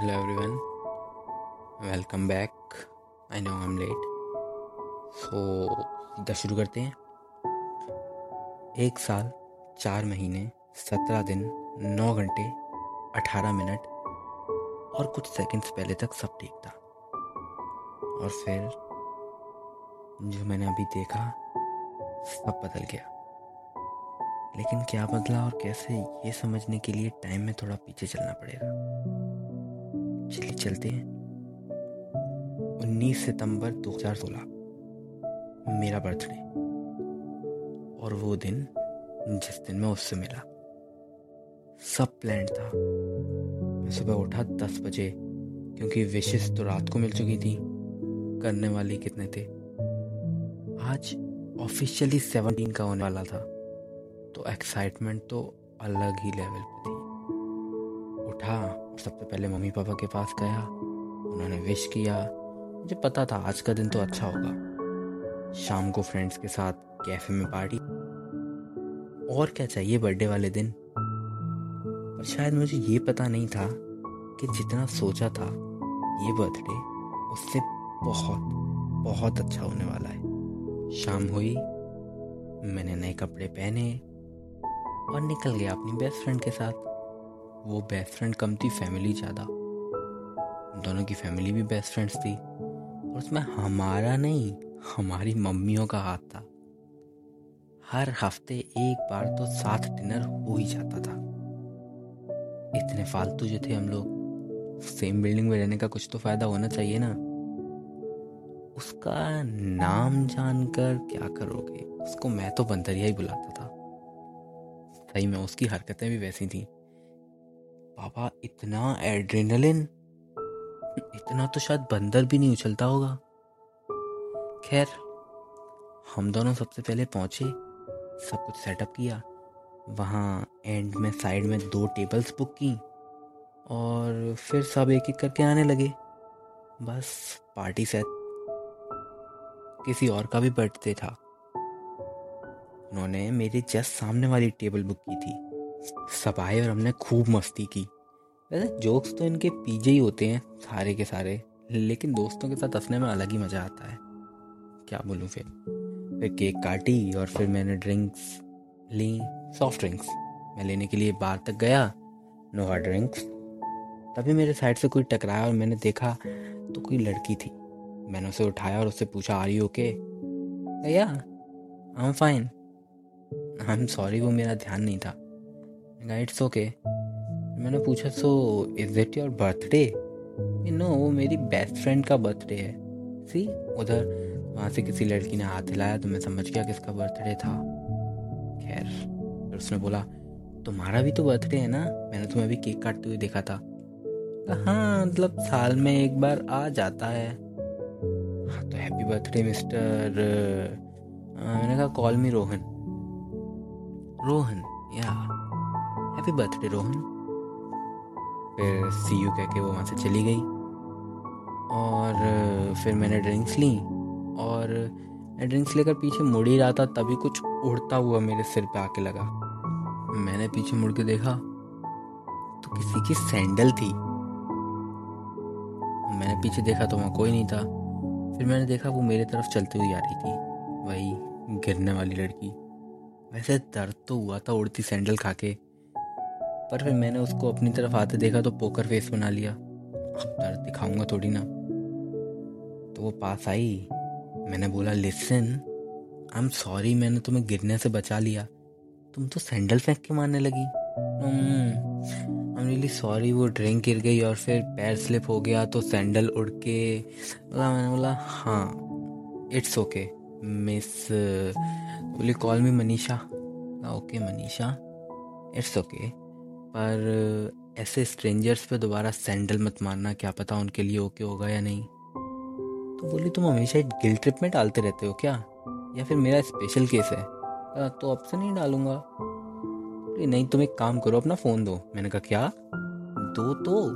Hello everyone, welcome back. I know I'm late. So सीधा शुरू करते हैं। एक साल चार महीने सत्रह दिन नौ घंटे अठारह मिनट और कुछ सेकंड्स पहले तक सब ठीक था। और फिर जो मैंने अभी देखा सब बदल गया। लेकिन क्या बदला और कैसे ये समझने के लिए टाइम में थोड़ा पीछे चलना पड़ेगा। चलिए चलते हैं। 19 सितंबर 2016 मेरा बर्थडे। और वो दिन, जिस दिन मैं उससे मिला, सब प्लान था। मैं सुबह उठा दस बजे, क्योंकि विशेष तो रात को मिल चुकी थी। करने वाले कितने थे? आज ऑफिशियली सेवनटीन का होने वाला था। तो एक्साइटमेंट तो अलग ही लेवल पे थी। उठा सबसे पहले मम्मी पापा के पास गया, उन्होंने विश किया। मुझे पता था आज का दिन तो अच्छा होगा। शाम को फ्रेंड्स के साथ कैफ़े में पार्टी और क्या चाहिए बर्थडे वाले दिन? पर शायद मुझे ये पता नहीं था कि जितना सोचा था, ये बर्थडे उससे बहुत बहुत अच्छा होने वाला है। शाम हुई, मैंने नए कपड़े पहने और निकल गया अपनी बेस्ट फ्रेंड के साथ। वो बेस्ट फ्रेंड कम थी फैमिली ज़्यादा। दोनों की फैमिली भी बेस्ट फ्रेंड्स थी। और उसमें हमारा नहीं, हमारी मम्मियों का हाथ था। हर हफ़्ते एक बार तो साथ डिनर हो ही जाता था। इतने फालतू जो थे हम लोग सेम बिल्डिंग में रहने का कुछ तो फ़ायदा होना चाहिए ना। उसका नाम जानकर क्या करोगे? उसको मैं तो बंदरिया ही बुलाता था। सही में उसकी हरकतें भी वैसी थी। बाबा, इतना एड्रेनलिन। इतना तो शायद बंदर भी नहीं उछलता होगा। खैर, हम दोनों सबसे पहले पहुँचे, सब कुछ सेटअप किया। वहाँ एंड में, साइड में दो टेबल्स बुक की और फिर सब एक एक करके आने लगे। बस, पार्टी सेट। किसी और का भी बर्थडे था। उन्होंने मेरे जस्ट सामने वाली टेबल बुक की थी। सब आए और हमने खूब मस्ती की। वैसे जोक्स तो इनके पीजे ही होते हैं, सारे के सारे, लेकिन दोस्तों के साथ हंसने में अलग ही मज़ा आता है। क्या बोलूँ फिर? फिर केक काटी और फिर मैंने ड्रिंक्स ली सॉफ्ट ड्रिंक्स मैं लेने के लिए बाहर तक गया नो हार्ड ड्रिंक्स तभी मेरे साइड से कोई टकराया और मैंने देखा तो कोई लड़की थी। मैंने उसे उठाया और उससे पूछा आ रही ओके भैया I am fine I am sorry वो मेरा ध्यान नहीं था। इट्स ओके मैंने पूछा so is it your birthday no वो मेरी बेस्ट फ्रेंड का बर्थडे है. सी उधर वहाँ से किसी लड़की ने हाथ हिलाया तो मैं समझ गया किसका बर्थडे था। खैर, फिर उसने बोला, तुम्हारा भी तो बर्थडे है ना? मैंने तुम्हें भी केक काटते हुए देखा था। हाँ मतलब साल में एक बार आ जाता है। हाँ तो हैप्पी बर्थडे मिस्टर मैंने कहा कॉल मी रोहन रोहन या हैप्पी बर्थडे रोहन फिर सी यू कह के वो वहाँ से चली गई। और फिर मैंने ड्रिंक्स ली। और मैं ड्रिंक्स लेकर पीछे मुड़ ही रहा था, तभी कुछ उड़ता हुआ मेरे सिर पे आके लगा। मैंने पीछे मुड़ के देखा तो किसी की सैंडल थी। मैंने पीछे देखा तो वहाँ कोई नहीं था। फिर मैंने देखा वो मेरे तरफ़ चलती हुई आ रही थी, वही गिरने वाली लड़की। वैसे दर्द तो हुआ था उड़ती सैंडल खा के पर फिर मैंने उसको अपनी तरफ़ आते देखा तो पोकर फेस बना लिया। अब दर्द दिखाऊँगा थोड़ी ना। तो वो पास आई। मैंने बोला लिसन आई एम सॉरी मैंने तुम्हें गिरने से बचा लिया। तुम तो सैंडल फेंक के मारने लगी। आई रियली सॉरी वो ड्रिंक गिर गई और फिर पैर स्लिप हो गया तो सैंडल उड़ के बोला, मैंने बोला हाँ इट्स ओके मिस बोली call me Manisha okay Manisha it's okay पर ऐसे स्ट्रेंजर्स पे दोबारा सैंडल मत मारना क्या पता उनके लिए ओके होगा या नहीं। तो बोली तुम हमेशा गिल ट्रिप में डालते रहते हो क्या? या फिर मेरा स्पेशल केस है? आ, तो अब से नहीं डालूँगा। नहीं तुम एक काम करो अपना फ़ोन दो। मैंने कहा क्या? दो तो?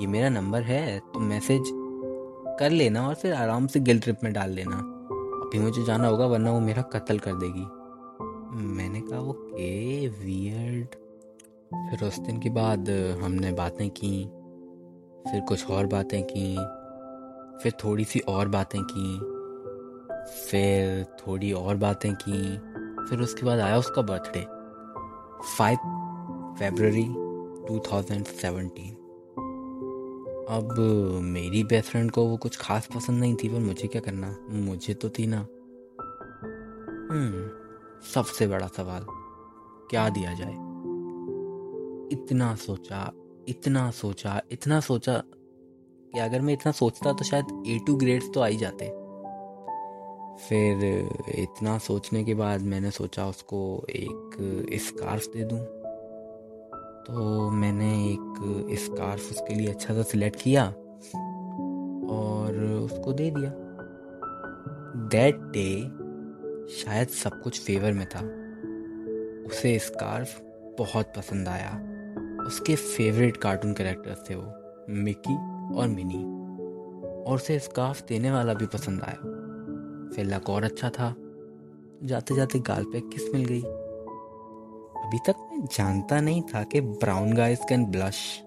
ये मेरा नंबर है तुम मैसेज कर लेना और फिर आराम से गिल ट्रिप में डाल लेना। अभी मुझे जाना होगा वरना वो मेरा कत्ल कर देगी। मैंने कहा ओके वियर्ड फिर उस दिन के बाद हमने बातें की, फिर कुछ और बातें की, फिर थोड़ी सी और बातें की, फिर थोड़ी और बातें की, फिर उसके बाद आया उसका बर्थडे फाइव फेबररी 2017 अब मेरी बेस्ट फ्रेंड को वो कुछ खास पसंद नहीं थी, पर मुझे क्या करना? मुझे तो थी ना। हम्म सबसे बड़ा सवाल, क्या दिया जाए? इतना सोचा इतना सोचा इतना सोचा कि अगर मैं इतना सोचता तो शायद ए टू ग्रेड्स तो आ ही जाते। फिर इतना सोचने के बाद मैंने सोचा उसको एक स्कार्फ दे दूँ। तो मैंने एक स्कार्फ उसके लिए अच्छा सा सिलेक्ट किया और उसको दे दिया। दैट डे शायद सब कुछ फेवर में था। उसे स्कार्फ बहुत पसंद आया। उसके फेवरेट कार्टून कैरेक्टर्स थे वो मिकी और मिनी और उसे स्कार्फ देने वाला भी पसंद आया। फिर लक और अच्छा था। जाते जाते गाल पे किस मिल गई। अभी तक मैं जानता नहीं था कि brown guys can blush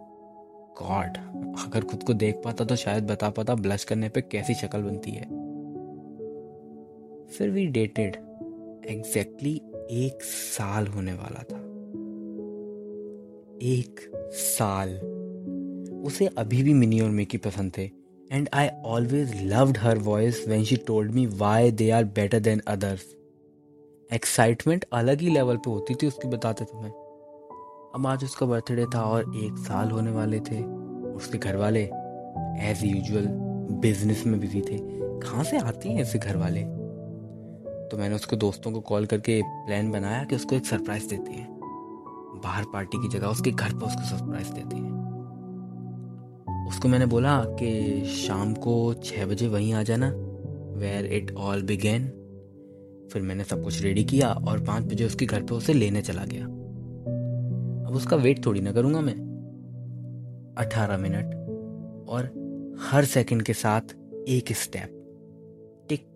god अगर खुद को देख पाता तो शायद बता पाता ब्लश करने पे कैसी शक्ल बनती है। फिर वी डेटेड एग्जैक्टली एक साल होने वाला था। एक साल। उसे अभी भी मिनी और मिकी पसंद थे। And I always loved her voice when she told me why they are better than others. Excitement अलग ही लेवल पे होती थी, उसकी बताते थे मैं। अब आज उसका बर्थडे था और एक साल होने वाले थे उसके घर वाले एज यूजल बिज़नेस में बिज़ी थे। कहाँ से आते हैं ऐसे घर वाले तो मैंने उसके दोस्तों को कॉल करके प्लान बनाया कि उसको एक सरप्राइज़ देते हैं। बाहर पार्टी की जगह उसके घर पर उसको सरप्राइज़ देते हैं। उसको मैंने बोला कि शाम को छः बजे वहीं आ जाना वेयर इट ऑल बिगेन फिर मैंने सब कुछ रेडी किया और पाँच बजे उसके घर पे उसे लेने चला गया। अब उसका वेट थोड़ी ना करूँगा मैं। अठारह मिनट और हर सेकंड के साथ एक step tick,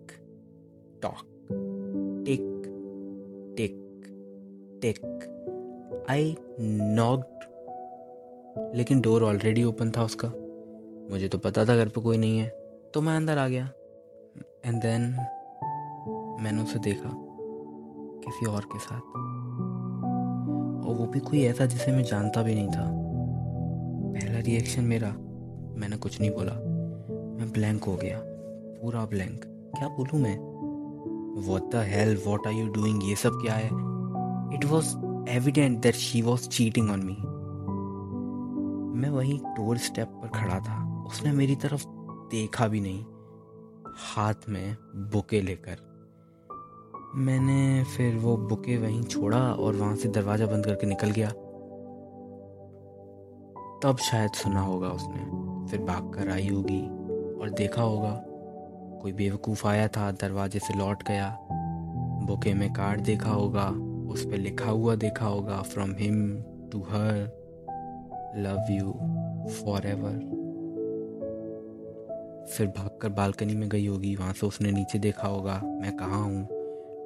tock, tick tick tick. I knocked लेकिन डोर ऑलरेडी ओपन था उसका। मुझे तो पता था घर पे कोई नहीं है। तो मैं अंदर आ गया। एंड देन मैंने उसे देखा किसी और के साथ। और वो भी कोई ऐसा जिसे मैं जानता भी नहीं था। पहला रिएक्शन मेरा, मैंने कुछ नहीं बोला। मैं ब्लैंक हो गया। पूरा ब्लैंक क्या बोलूँ मैं? What the hell what are you doing ये सब क्या है? It was evident that she was cheating on me मैं वहीं डोर स्टेप पर खड़ा था। उसने मेरी तरफ़ देखा भी नहीं। हाथ में बुके लेकर। मैंने फिर वो बुके वहीं छोड़ा और वहाँ से दरवाज़ा बंद करके निकल गया। तब शायद सुना होगा उसने। फिर भाग कर आई होगी और देखा होगा। कोई बेवकूफ़ आया था, दरवाजे से लौट गया। बुके में कार्ड देखा होगा। उस पर लिखा हुआ देखा होगा from him to her love you forever फिर भागकर बालकनी में गई होगी, वहाँ से उसने नीचे देखा होगा, मैं कहाँ हूँ?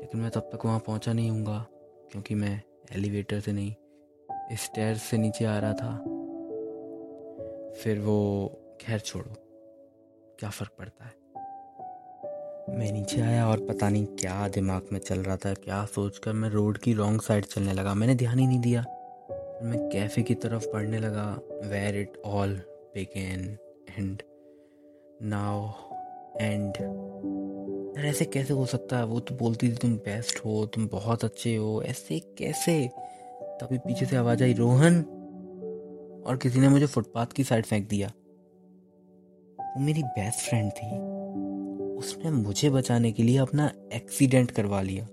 लेकिन मैं तब तक वहाँ पहुँचा नहीं हूँगा, क्योंकि मैं एलिवेटर से नहीं स्टेयर से नीचे आ रहा था। फिर वो, खैर छोड़ो, क्या फ़र्क पड़ता है? मैं नीचे आया और पता नहीं क्या दिमाग में चल रहा था, क्या सोचकर मैं रोड की रॉन्ग साइड चलने लगा। मैंने ध्यान ही नहीं दिया। मैं कैफ़े की तरफ़ पढ़ने लगा। Where it all began and now and यार, ऐसे कैसे हो सकता है? वो तो बोलती थी, तुम बेस्ट हो, तुम बहुत अच्छे हो। ऐसे कैसे? तभी पीछे से आवाज़ आई, रोहन! और किसी ने मुझे फुटपाथ की साइड फेंक दिया। वो मेरी बेस्ट फ्रेंड थी। उसने मुझे बचाने के लिए अपना एक्सीडेंट करवा लिया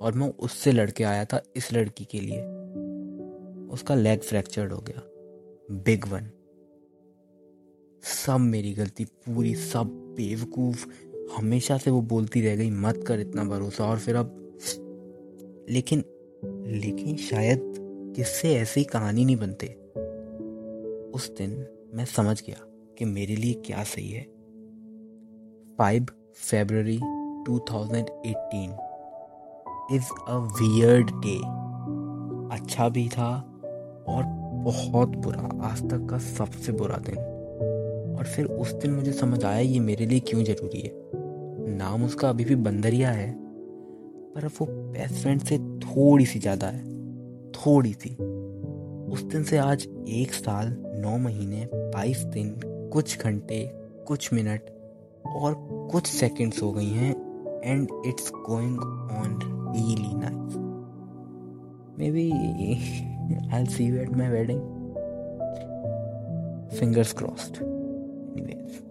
और मैं उससे लड़के आया था इस लड़की के लिए। उसका लेग फ्रैक्चर्ड हो गया। बिग वन सब मेरी गलती, पूरी सब बेवकूफ़। हमेशा से वो बोलती रह गई, मत कर इतना भरोसा। और फिर अब, लेकिन लेकिन शायद किससे ऐसी कहानी नहीं बनते। उस दिन मैं समझ गया कि मेरे लिए क्या सही है। Five February 2018 is a weird day अच्छा भी था और बहुत बुरा। आज तक का सबसे बुरा दिन। और फिर उस दिन मुझे समझ आया ये मेरे लिए क्यों ज़रूरी है। नाम उसका अभी भी बंदरिया है, पर वो बेस्ट फ्रेंड से थोड़ी सी ज़्यादा है। थोड़ी सी। उस दिन से आज एक साल, नौ महीने, बाईस दिन, कुछ घंटे, कुछ मिनट और कुछ सेकंड्स हो गई हैं and it's going on really nice maybe I see you at my wedding fingers crossed. Anyways.